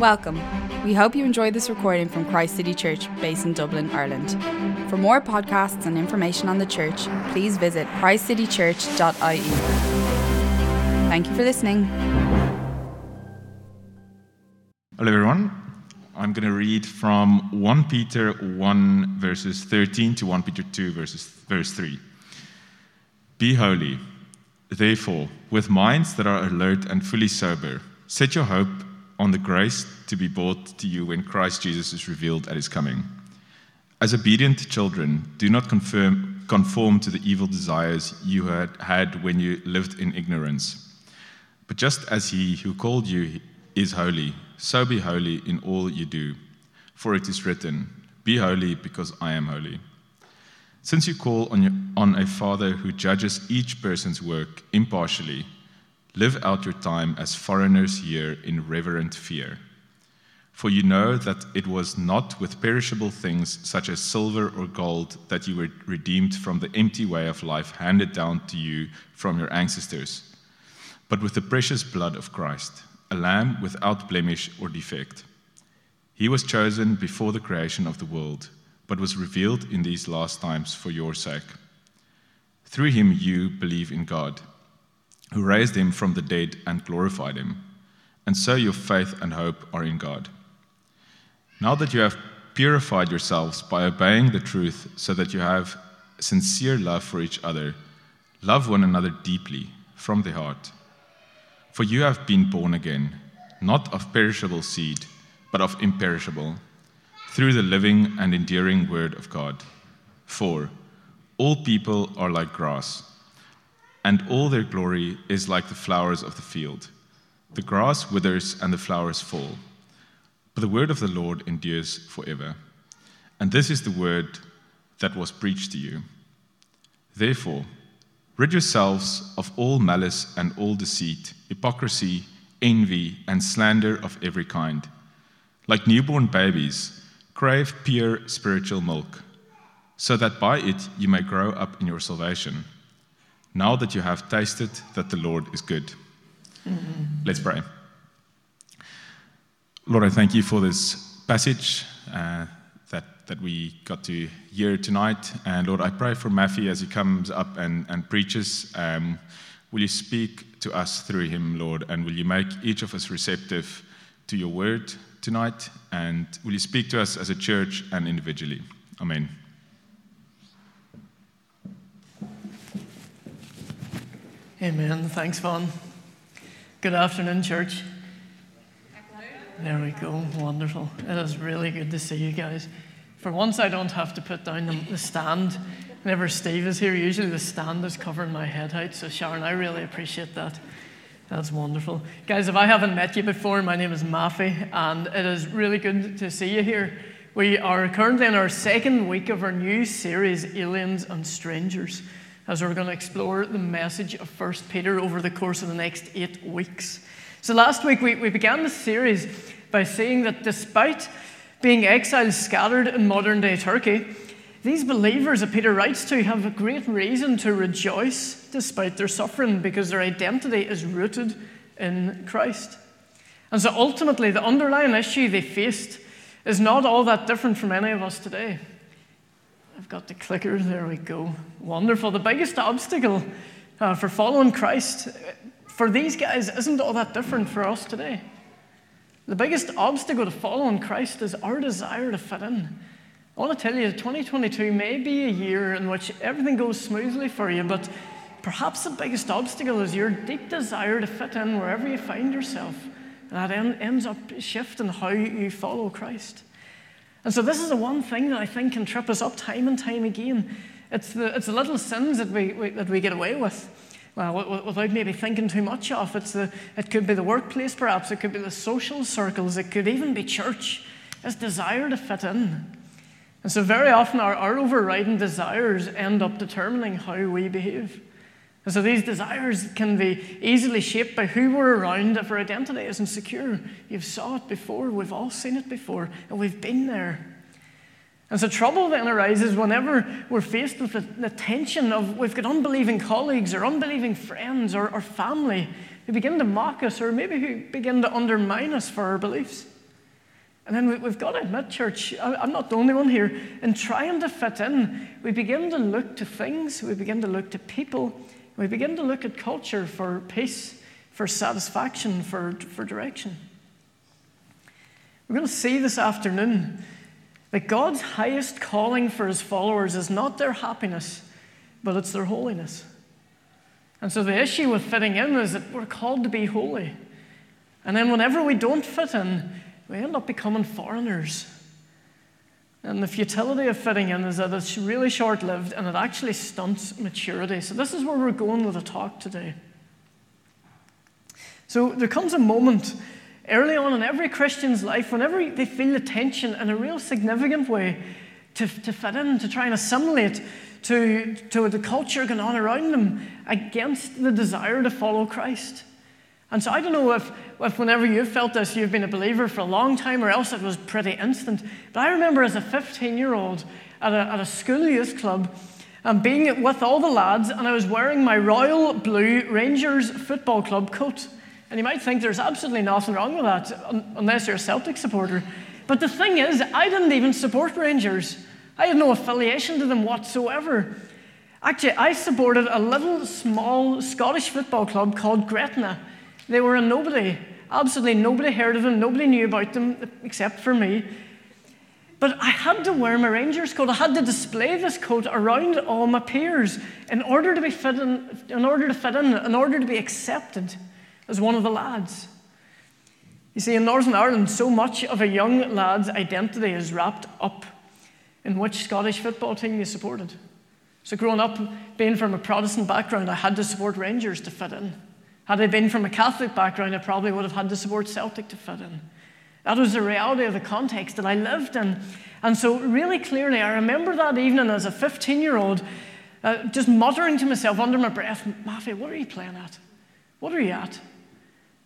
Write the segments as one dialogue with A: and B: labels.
A: Welcome. We hope you enjoyed this recording from Christ City Church, based in Dublin, Ireland. For more podcasts and information on the church, please visit christcitychurch.ie. Thank you for listening.
B: Hello, everyone. I'm going to read from 1 Peter 1, verses 13 to 1 Peter 2, verses, verse 3. Be holy, therefore, with minds that are alert and fully sober. Set your hope on the grace to be brought to you when Christ Jesus is revealed at his coming. As obedient children, do not confirm, conform to the evil desires you had, had when you lived in ignorance. But just as he who called you is holy, so be holy in all you do. For it is written, Be holy because I am holy. Since you call on, your, on a Father who judges each person's work impartially, Live out your time as foreigners here in reverent fear. For you know that it was not with perishable things such as silver or gold that you were redeemed from the empty way of life handed down to you from your ancestors, but with the precious blood of Christ, a lamb without blemish or defect. He was chosen before the creation of the world, but was revealed in these last times for your sake. Through him you believe in God who raised him from the dead and glorified him. And so your faith and hope are in God. Now that you have purified yourselves by obeying the truth, so that you have sincere love for each other, love one another deeply from the heart. For you have been born again, not of perishable seed, but of imperishable, through the living and enduring word of God. For all people are like grass and all their glory is like the flowers of the field. The grass withers and the flowers fall, but the word of the Lord endures forever. And this is the word that was preached to you. Therefore, rid yourselves of all malice and all deceit, hypocrisy, envy, and slander of every kind. Like newborn babies, crave pure spiritual milk, so that by it you may grow up in your salvation now that you have tasted that the Lord is good. Mm-hmm. Let's pray. Lord, I thank you for this passage uh, that, that we got to hear tonight. And Lord, I pray for Matthew as he comes up and, and preaches. Um, will you speak to us through him, Lord? And will you make each of us receptive to your word tonight? And will you speak to us as a church and individually? Amen.
C: Amen. Thanks, Vaughn. Good afternoon, church. There we go. Wonderful. It is really good to see you guys. For once, I don't have to put down the stand. Whenever Steve is here, usually the stand is covering my head height. So, Sharon, I really appreciate that. That's wonderful. Guys, if I haven't met you before, my name is Maffey, and it is really good to see you here. We are currently in our second week of our new series, Aliens and Strangers as we're going to explore the message of 1 Peter over the course of the next eight weeks. So, last week we, we began the series by saying that despite being exiles scattered in modern day Turkey, these believers that Peter writes to have a great reason to rejoice despite their suffering because their identity is rooted in Christ. And so ultimately, the underlying issue they faced is not all that different from any of us today. I've got the clicker. There we go. Wonderful. The biggest obstacle uh, for following Christ for these guys isn't all that different for us today. The biggest obstacle to following Christ is our desire to fit in. I want to tell you, 2022 may be a year in which everything goes smoothly for you, but perhaps the biggest obstacle is your deep desire to fit in wherever you find yourself. And that ends up shifting how you follow Christ. And so, this is the one thing that I think can trip us up time and time again. It's the, it's the little sins that we, we that we get away with. Well, without maybe thinking too much of it's the, it could be the workplace, perhaps, it could be the social circles, it could even be church. This desire to fit in. And so, very often, our, our overriding desires end up determining how we behave. And so these desires can be easily shaped by who we're around if our identity isn't secure. You've saw it before, we've all seen it before, and we've been there. And so trouble then arises whenever we're faced with the, the tension of we've got unbelieving colleagues or unbelieving friends or, or family who begin to mock us or maybe who begin to undermine us for our beliefs. And then we've got to admit, church, I'm not the only one here, in trying to fit in, we begin to look to things, we begin to look to people, we begin to look at culture for peace, for satisfaction, for, for direction. We're going to see this afternoon that God's highest calling for his followers is not their happiness, but it's their holiness. And so the issue with fitting in is that we're called to be holy. And then whenever we don't fit in, we end up becoming foreigners. And the futility of fitting in is that it's really short lived and it actually stunts maturity. So, this is where we're going with the talk today. So, there comes a moment early on in every Christian's life whenever they feel the tension in a real significant way to, to fit in, to try and assimilate to, to the culture going on around them against the desire to follow Christ. And so I don't know if, if whenever you've felt this, you've been a believer for a long time or else it was pretty instant. But I remember as a 15 year old at a, at a school youth club, um, being with all the lads, and I was wearing my Royal Blue Rangers Football Club coat. And you might think there's absolutely nothing wrong with that, unless you're a Celtic supporter. But the thing is, I didn't even support Rangers. I had no affiliation to them whatsoever. Actually, I supported a little small Scottish football club called Gretna. They were a nobody. Absolutely nobody heard of them, nobody knew about them except for me. But I had to wear my Rangers coat. I had to display this coat around all my peers in order to be fit in, in order to fit in, in order to be accepted as one of the lads. You see, in Northern Ireland, so much of a young lad's identity is wrapped up in which Scottish football team you supported. So, growing up, being from a Protestant background, I had to support Rangers to fit in. Had I been from a Catholic background, I probably would have had to support Celtic to fit in. That was the reality of the context that I lived in. And so, really clearly, I remember that evening as a 15 year old uh, just muttering to myself under my breath, Maffy, what are you playing at? What are you at?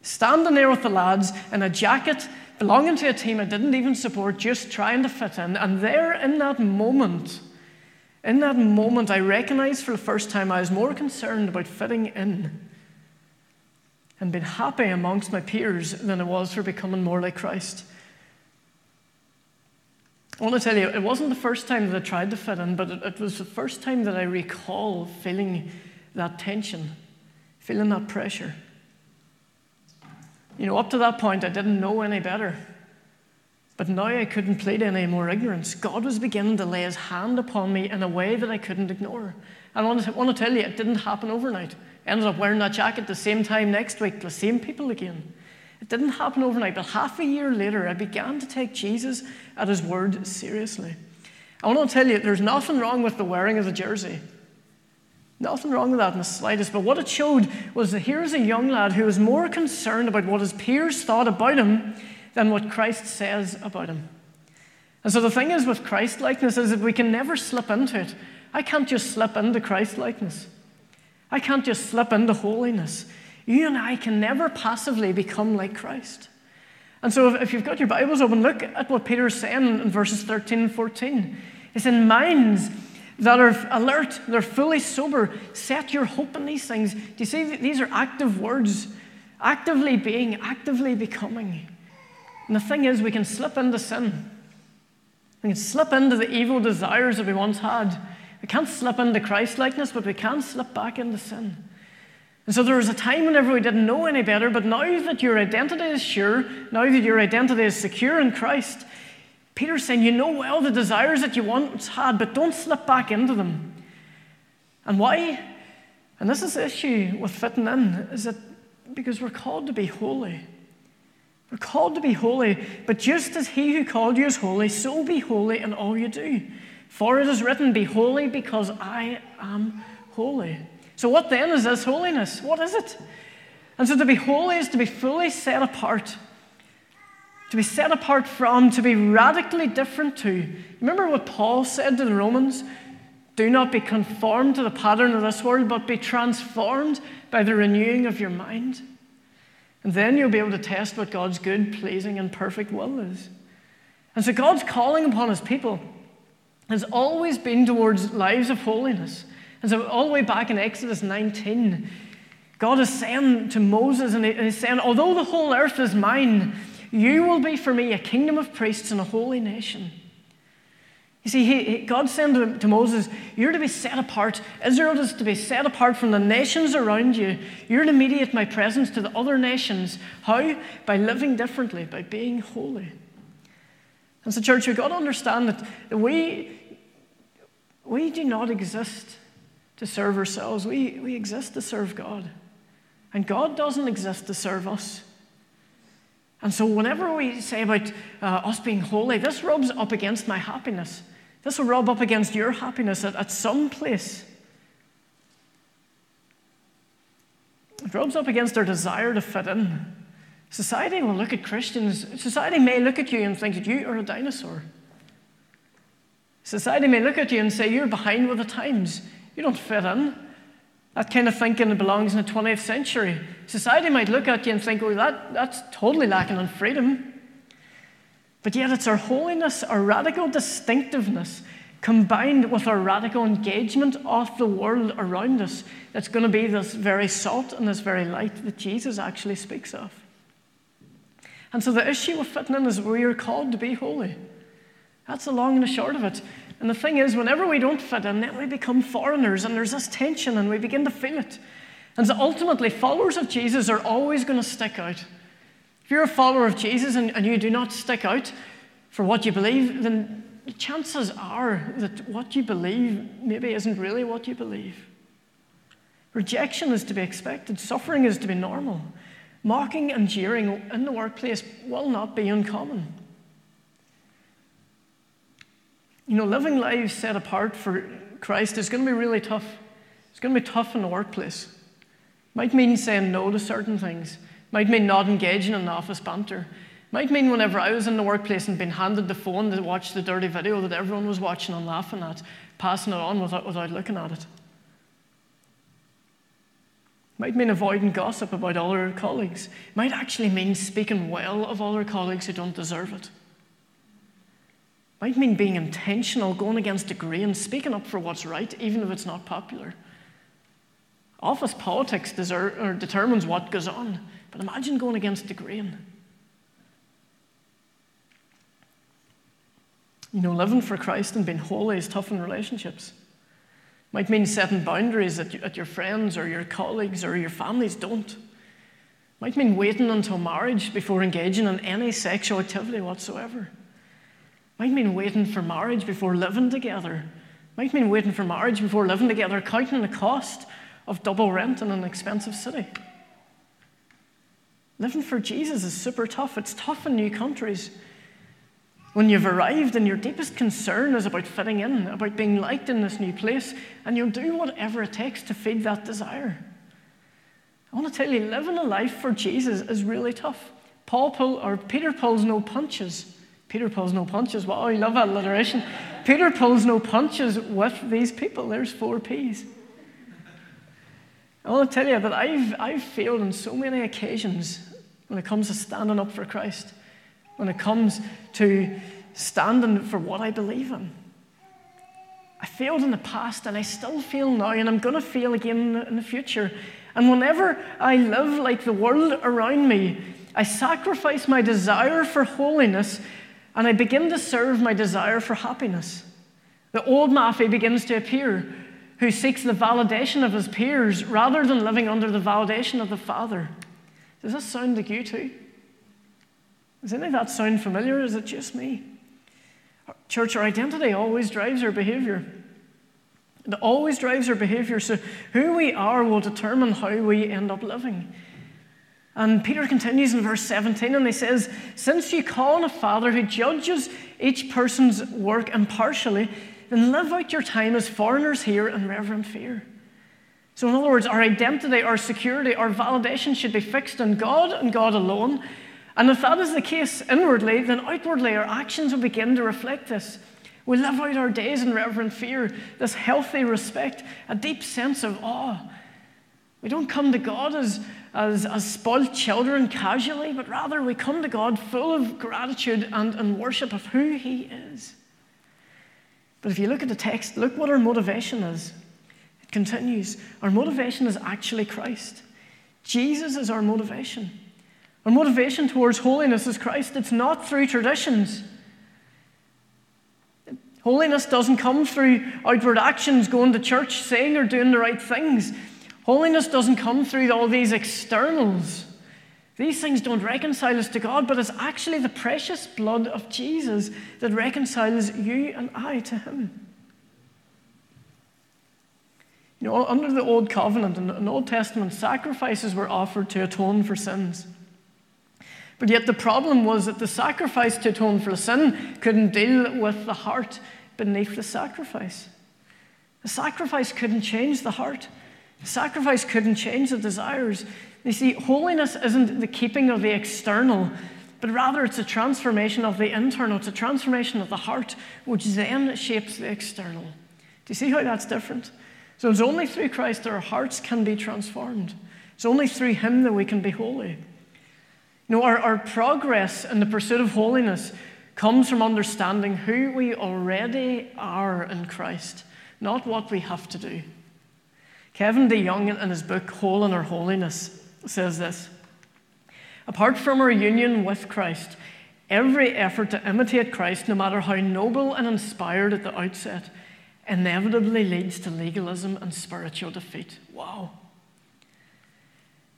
C: Standing there with the lads in a jacket belonging to a team I didn't even support, just trying to fit in. And there in that moment, in that moment, I recognized for the first time I was more concerned about fitting in and being happy amongst my peers than I was for becoming more like Christ. I want to tell you, it wasn't the first time that I tried to fit in, but it, it was the first time that I recall feeling that tension, feeling that pressure. You know, up to that point, I didn't know any better. But now I couldn't plead any more ignorance. God was beginning to lay his hand upon me in a way that I couldn't ignore. And I want to, tell you, it didn't happen overnight. I ended up wearing that jacket the same time next week, the same people again. It didn't happen overnight, but half a year later, I began to take Jesus at his word seriously. I want to tell you, there's nothing wrong with the wearing of the jersey. Nothing wrong with that in the slightest. But what it showed was that here's a young lad who was more concerned about what his peers thought about him than what Christ says about him. And so the thing is with Christ likeness is that we can never slip into it. I can't just slip into Christ likeness. I can't just slip into holiness. You and I can never passively become like Christ. And so if you've got your Bibles open, look at what Peter's saying in verses 13 and 14. It's in minds that are alert, they're fully sober. Set your hope in these things. Do you see these are active words? Actively being, actively becoming. And the thing is, we can slip into sin. We can slip into the evil desires that we once had. We can't slip into Christ likeness, but we can slip back into sin. And so there was a time whenever we didn't know any better, but now that your identity is sure, now that your identity is secure in Christ, Peter's saying, You know well the desires that you once had, but don't slip back into them. And why? And this is the issue with fitting in, is that because we're called to be holy. We're called to be holy, but just as he who called you is holy, so be holy in all you do. For it is written, Be holy because I am holy. So, what then is this holiness? What is it? And so, to be holy is to be fully set apart to be set apart from, to be radically different to. Remember what Paul said to the Romans? Do not be conformed to the pattern of this world, but be transformed by the renewing of your mind. And then you'll be able to test what God's good, pleasing, and perfect will is. And so God's calling upon his people has always been towards lives of holiness. And so, all the way back in Exodus 19, God is saying to Moses, and He's saying, Although the whole earth is mine, You will be for me a kingdom of priests and a holy nation. You see, he, he, God said to, Moses, You're to be set apart. Israel is to be set apart from the nations around you. You're to mediate my presence to the other nations. How? By living differently, by being holy. And so, church, we've got to understand that we, we do not exist to serve ourselves, we, we exist to serve God. And God doesn't exist to serve us. And so, whenever we say about uh, us being holy, this rubs up against my happiness. This will rub up against your happiness at, at some place. It rubs up against our desire to fit in. Society will look at Christians, society may look at you and think that you are a dinosaur. Society may look at you and say you're behind with the times, you don't fit in. That kind of thinking belongs in the 20th century. Society might look at you and think, oh, that, that's totally lacking in freedom. But yet, it's our holiness, our radical distinctiveness, combined with our radical engagement of the world around us, that's going to be this very salt and this very light that Jesus actually speaks of. And so, the issue of fitting in is we are called to be holy. That's the long and the short of it. And the thing is, whenever we don't fit in, then we become foreigners, and there's this tension, and we begin to feel it. And so ultimately, followers of Jesus are always going to stick out. If you're a follower of Jesus and, and you do not stick out for what you believe, then the chances are that what you believe maybe isn't really what you believe. Rejection is to be expected, suffering is to be normal. Mocking and jeering in the workplace will not be uncommon. You know, living lives set apart for Christ is going to be really tough. It's going to be tough in the workplace. Might mean saying no to certain things. Might mean not engaging in office banter. Might mean whenever I was in the workplace and been handed the phone to watch the dirty video that everyone was watching and laughing at, passing it on without, without looking at it. Might mean avoiding gossip about other colleagues. Might actually mean speaking well of other colleagues who don't deserve it. Might mean being intentional, going against the grain, speaking up for what's right, even if it's not popular. Office politics determines what goes on. But imagine going against the grain. You know, living for Christ and being holy is tough in relationships. Might mean setting boundaries that, that your friends or your colleagues or your families don't. Might mean waiting until marriage before engaging in any sexual activity whatsoever. Might mean waiting for marriage before living together. Might mean waiting for marriage before living together, counting the cost of double rent in an expensive city. Living for Jesus is super tough. It's tough in new countries. When you've arrived and your deepest concern is about fitting in, about being liked in this new place, and you'll do whatever it takes to feed that desire. I want to tell you, living a life for Jesus is really tough. Paul pull, or Peter pulls no punches. Peter pulls no punches. Wow, I love alliteration. Peter pulls no punches with these people. There's four P's. I want to tell you that I've, I've failed on so many occasions when it comes to standing up for Christ, when it comes to standing for what I believe in. I failed in the past and I still fail now, and I'm going to fail again in the future. And whenever I live like the world around me, I sacrifice my desire for holiness and I begin to serve my desire for happiness. The old Matthew begins to appear, who seeks the validation of his peers rather than living under the validation of the Father. Does this sound like you too? Does any of that sound familiar? Is it just me? Church, our identity always drives our behavior. It always drives our behavior. So, who we are will determine how we end up living. And Peter continues in verse 17 and he says, Since you call on a Father who judges each person's work impartially, then live out your time as foreigners here in reverent fear. So, in other words, our identity, our security, our validation should be fixed in God and God alone. And if that is the case inwardly, then outwardly our actions will begin to reflect this. We live out our days in reverent fear, this healthy respect, a deep sense of awe. We don't come to God as, as, as spoiled children casually, but rather we come to God full of gratitude and, and worship of who He is. But if you look at the text, look what our motivation is. It continues. Our motivation is actually Christ. Jesus is our motivation. Our motivation towards holiness is Christ. It's not through traditions. Holiness doesn't come through outward actions, going to church, saying or doing the right things. Holiness doesn't come through all these externals. These things don't reconcile us to God, but it's actually the precious blood of Jesus that reconciles you and I to Him. You know, under the Old Covenant and Old Testament, sacrifices were offered to atone for sins. But yet the problem was that the sacrifice to atone for sin couldn't deal with the heart beneath the sacrifice. The sacrifice couldn't change the heart. Sacrifice couldn't change the desires. You see, holiness isn't the keeping of the external, but rather it's a transformation of the internal. It's a transformation of the heart, which then shapes the external. Do you see how that's different? So it's only through Christ that our hearts can be transformed. It's only through Him that we can be holy. You know, our, our progress in the pursuit of holiness comes from understanding who we already are in Christ, not what we have to do. Kevin DeYoung, in his book Hole in Our Holiness, says this Apart from our union with Christ, every effort to imitate Christ, no matter how noble and inspired at the outset, inevitably leads to legalism and spiritual defeat. Wow.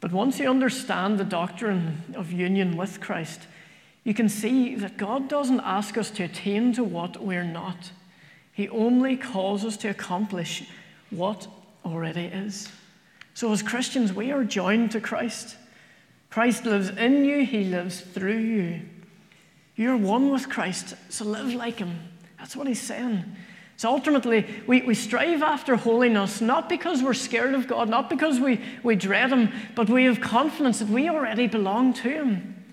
C: But once you understand the doctrine of union with Christ, you can see that God doesn't ask us to attain to what we're not. He only calls us to accomplish what already is. So, as Christians, we are joined to Christ. Christ lives in you, He lives through you. You're one with Christ, so live like Him. That's what He's saying. So ultimately, we, we strive after holiness not because we're scared of God, not because we, we dread Him, but we have confidence that we already belong to Him.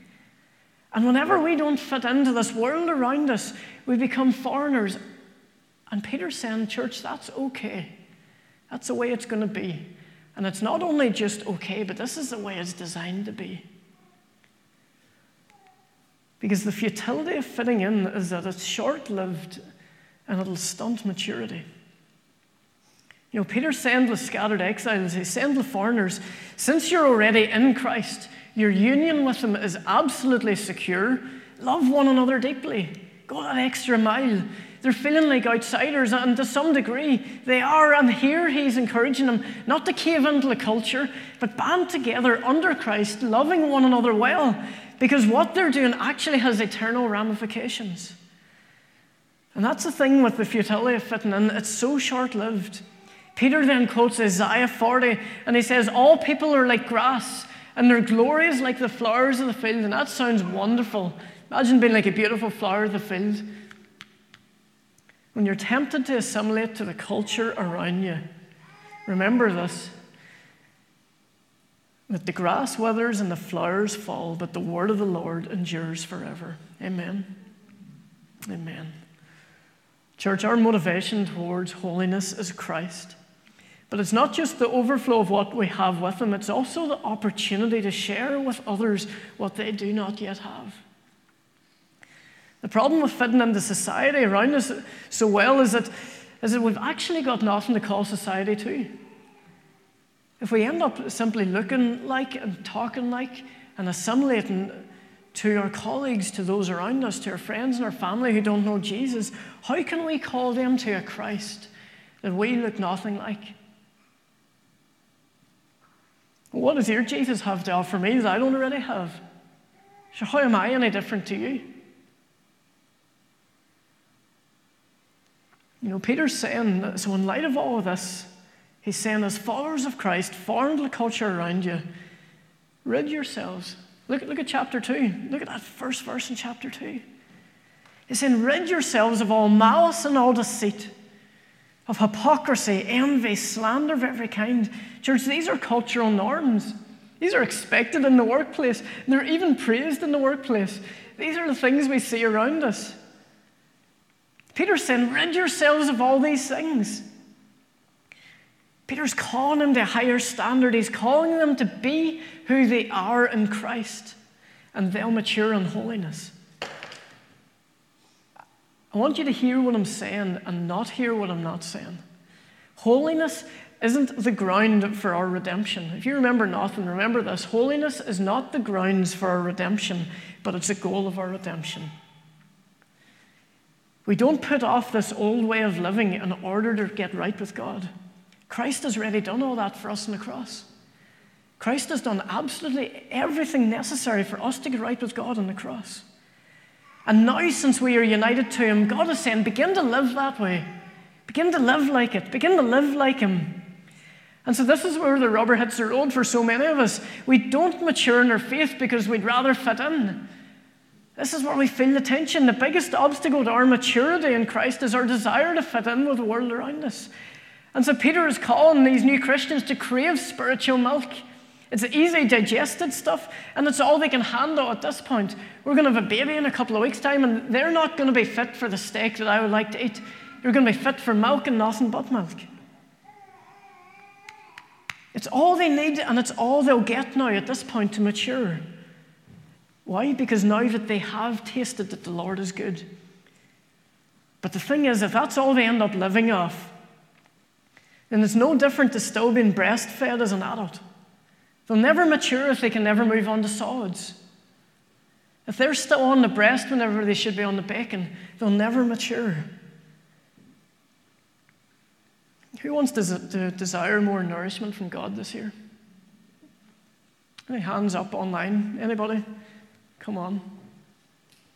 C: And whenever we don't fit into this world around us, we become foreigners. And Peter's saying, Church, that's okay. That's the way it's going to be. And it's not only just okay, but this is the way it's designed to be. Because the futility of fitting in is that it's short lived and it'll stunt maturity. You know, Peter saying to the scattered exiles, he's saying to the foreigners, since you're already in Christ, your union with Him is absolutely secure. Love one another deeply. Go that extra mile. They're feeling like outsiders, and to some degree, they are. And here he's encouraging them not to cave into the culture, but band together under Christ, loving one another well, because what they're doing actually has eternal ramifications. And that's the thing with the futility of fitting in, it's so short lived. Peter then quotes Isaiah 40, and he says, All people are like grass and their glory is like the flowers of the field. And that sounds wonderful. Imagine being like a beautiful flower of the field. When you're tempted to assimilate to the culture around you, remember this that the grass withers and the flowers fall, but the word of the Lord endures forever. Amen. Amen. Church, our motivation towards holiness is Christ. But it's not just the overflow of what we have with Him, it's also the opportunity to share with others what they do not yet have. The problem with fitting into society around us so well is that, is that we've actually got nothing to call society to. If we end up simply looking like and talking like and assimilating to our colleagues, to those around us, to our friends and our family who don't know Jesus, how can we call them to a Christ that we look nothing like? What does your Jesus have to offer me that I don't already have? So, how am I any different to you? You know, Peter's saying, so in light of all of this, he's saying, as followers of Christ, to the culture around you, rid yourselves. Look, look at chapter 2. Look at that first verse in chapter 2. He's saying, rid yourselves of all malice and all deceit of hypocrisy, envy, slander of every kind. Church, these are cultural norms. These are expected in the workplace. They're even praised in the workplace. These are the things we see around us. Peter's saying, rid yourselves of all these things. Peter's calling them to a higher standard. He's calling them to be who they are in Christ, and they'll mature in holiness. I want you to hear what I'm saying and not hear what I'm not saying. Holiness isn't the ground for our redemption. If you remember nothing, remember this holiness is not the grounds for our redemption, but it's a goal of our redemption. We don't put off this old way of living in order to get right with God. Christ has already done all that for us on the cross. Christ has done absolutely everything necessary for us to get right with God on the cross. And now, since we are united to Him, God is saying, begin to live that way. Begin to live like it. Begin to live like Him. And so, this is where the rubber hits the road for so many of us. We don't mature in our faith because we'd rather fit in. This is where we feel the tension. The biggest obstacle to our maturity in Christ is our desire to fit in with the world around us. And so Peter is calling these new Christians to crave spiritual milk. It's easy digested stuff, and it's all they can handle at this point. We're going to have a baby in a couple of weeks' time, and they're not going to be fit for the steak that I would like to eat. They're going to be fit for milk and nothing but milk. It's all they need, and it's all they'll get now at this point to mature. Why? Because now that they have tasted that the Lord is good. But the thing is, if that's all they end up living off, then it's no different to still being breastfed as an adult. They'll never mature if they can never move on to solids. If they're still on the breast whenever they should be on the bacon, they'll never mature. Who wants to desire more nourishment from God this year? Any hands up online? Anybody? Come on.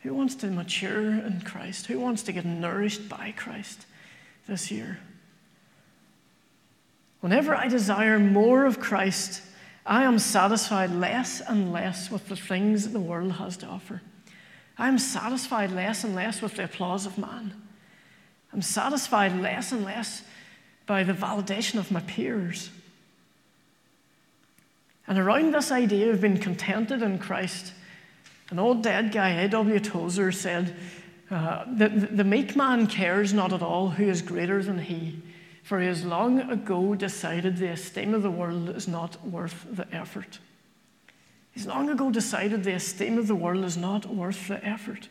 C: Who wants to mature in Christ? Who wants to get nourished by Christ this year? Whenever I desire more of Christ, I am satisfied less and less with the things that the world has to offer. I am satisfied less and less with the applause of man. I'm satisfied less and less by the validation of my peers. And around this idea of being contented in Christ, an old dead guy, A.W. Tozer, said, uh, the, the meek man cares not at all who is greater than he, for he has long ago decided the esteem of the world is not worth the effort. He's long ago decided the esteem of the world is not worth the effort.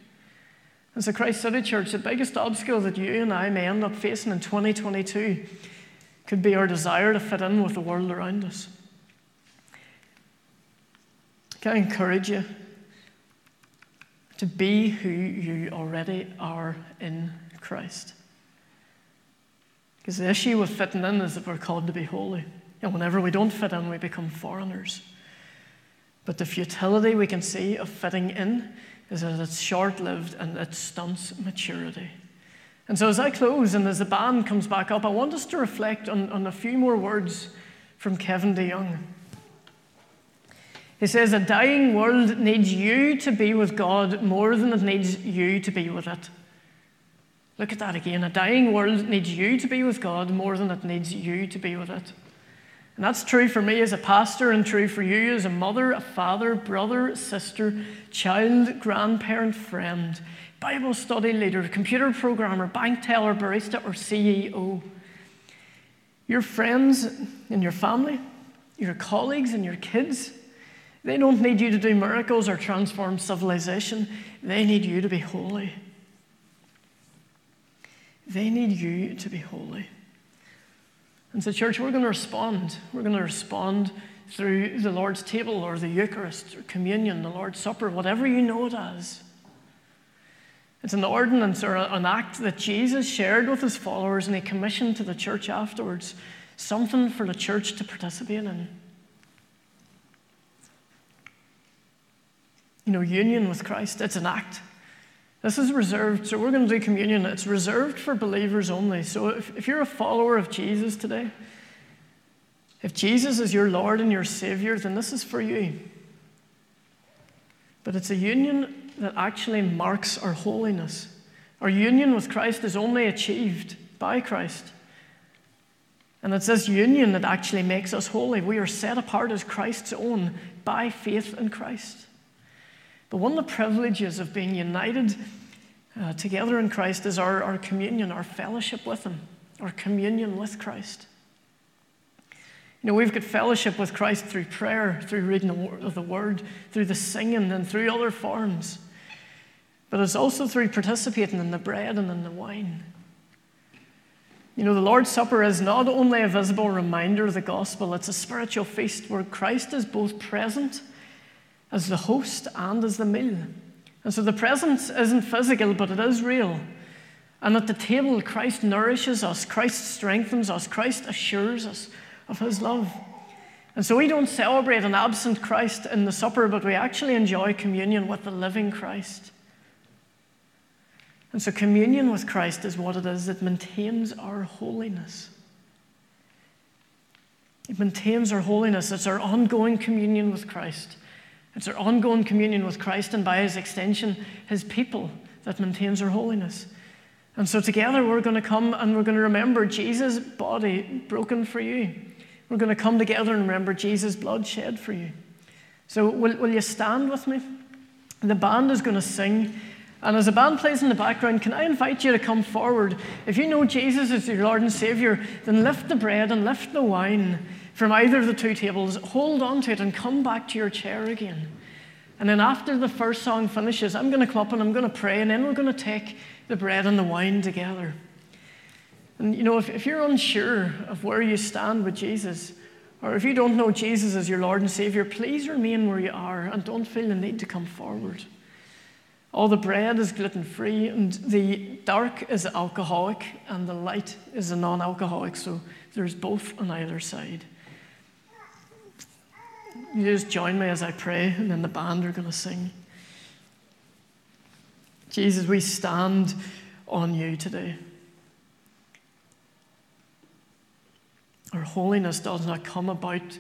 C: And so, Christ City Church, the biggest obstacle that you and I may end up facing in 2022 could be our desire to fit in with the world around us. Can I encourage you to be who you already are in Christ. Because the issue with fitting in is that we're called to be holy. And whenever we don't fit in, we become foreigners. But the futility we can see of fitting in is that it's short lived and it stunts maturity. And so, as I close and as the band comes back up, I want us to reflect on, on a few more words from Kevin DeYoung. He says, A dying world needs you to be with God more than it needs you to be with it. Look at that again. A dying world needs you to be with God more than it needs you to be with it. And that's true for me as a pastor and true for you as a mother, a father, brother, sister, child, grandparent, friend, Bible study leader, computer programmer, bank teller, barista, or CEO. Your friends and your family, your colleagues and your kids, they don't need you to do miracles or transform civilization. They need you to be holy. They need you to be holy. And so, church, we're going to respond. We're going to respond through the Lord's table or the Eucharist or communion, the Lord's Supper, whatever you know it as. It's an ordinance or an act that Jesus shared with his followers and he commissioned to the church afterwards, something for the church to participate in. You know, union with Christ. It's an act. This is reserved, so we're going to do communion. It's reserved for believers only. So if, if you're a follower of Jesus today, if Jesus is your Lord and your Savior, then this is for you. But it's a union that actually marks our holiness. Our union with Christ is only achieved by Christ. And it's this union that actually makes us holy. We are set apart as Christ's own by faith in Christ. But one of the privileges of being united uh, together in Christ is our, our communion, our fellowship with Him, our communion with Christ. You know, we've got fellowship with Christ through prayer, through reading the, the Word, through the singing, and through other forms. But it's also through participating in the bread and in the wine. You know, the Lord's Supper is not only a visible reminder of the gospel, it's a spiritual feast where Christ is both present as the host and as the meal. And so the presence isn't physical, but it is real. And at the table, Christ nourishes us, Christ strengthens us, Christ assures us of his love. And so we don't celebrate an absent Christ in the supper, but we actually enjoy communion with the living Christ. And so, communion with Christ is what it is that maintains our holiness. It maintains our holiness. It's our ongoing communion with Christ. It's our ongoing communion with Christ, and by his extension, his people, that maintains our holiness. And so, together, we're going to come and we're going to remember Jesus' body broken for you. We're going to come together and remember Jesus' blood shed for you. So, will, will you stand with me? The band is going to sing. And as the band plays in the background, can I invite you to come forward? If you know Jesus as your Lord and Savior, then lift the bread and lift the wine from either of the two tables, hold on to it, and come back to your chair again. And then after the first song finishes, I'm going to come up and I'm going to pray, and then we're going to take the bread and the wine together. And you know, if, if you're unsure of where you stand with Jesus, or if you don't know Jesus as your Lord and Savior, please remain where you are and don't feel the need to come forward. All the bread is gluten free, and the dark is alcoholic, and the light is a non alcoholic, so there's both on either side. You just join me as I pray, and then the band are going to sing. Jesus, we stand on you today. Our holiness does not come about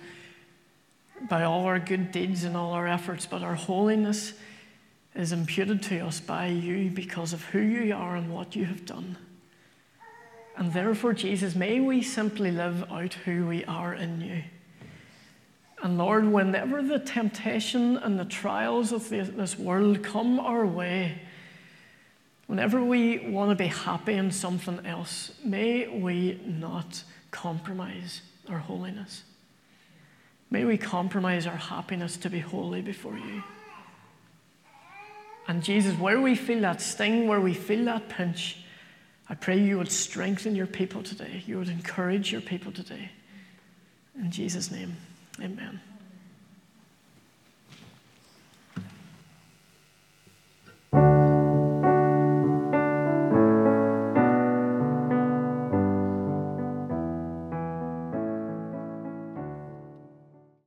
C: by all our good deeds and all our efforts, but our holiness is imputed to us by you because of who you are and what you have done. And therefore, Jesus, may we simply live out who we are in you. And Lord, whenever the temptation and the trials of this world come our way, whenever we want to be happy in something else, may we not compromise our holiness. May we compromise our happiness to be holy before you. And Jesus, where we feel that sting, where we feel that pinch, I pray you would strengthen your people today. You would encourage your people today. In Jesus' name, amen.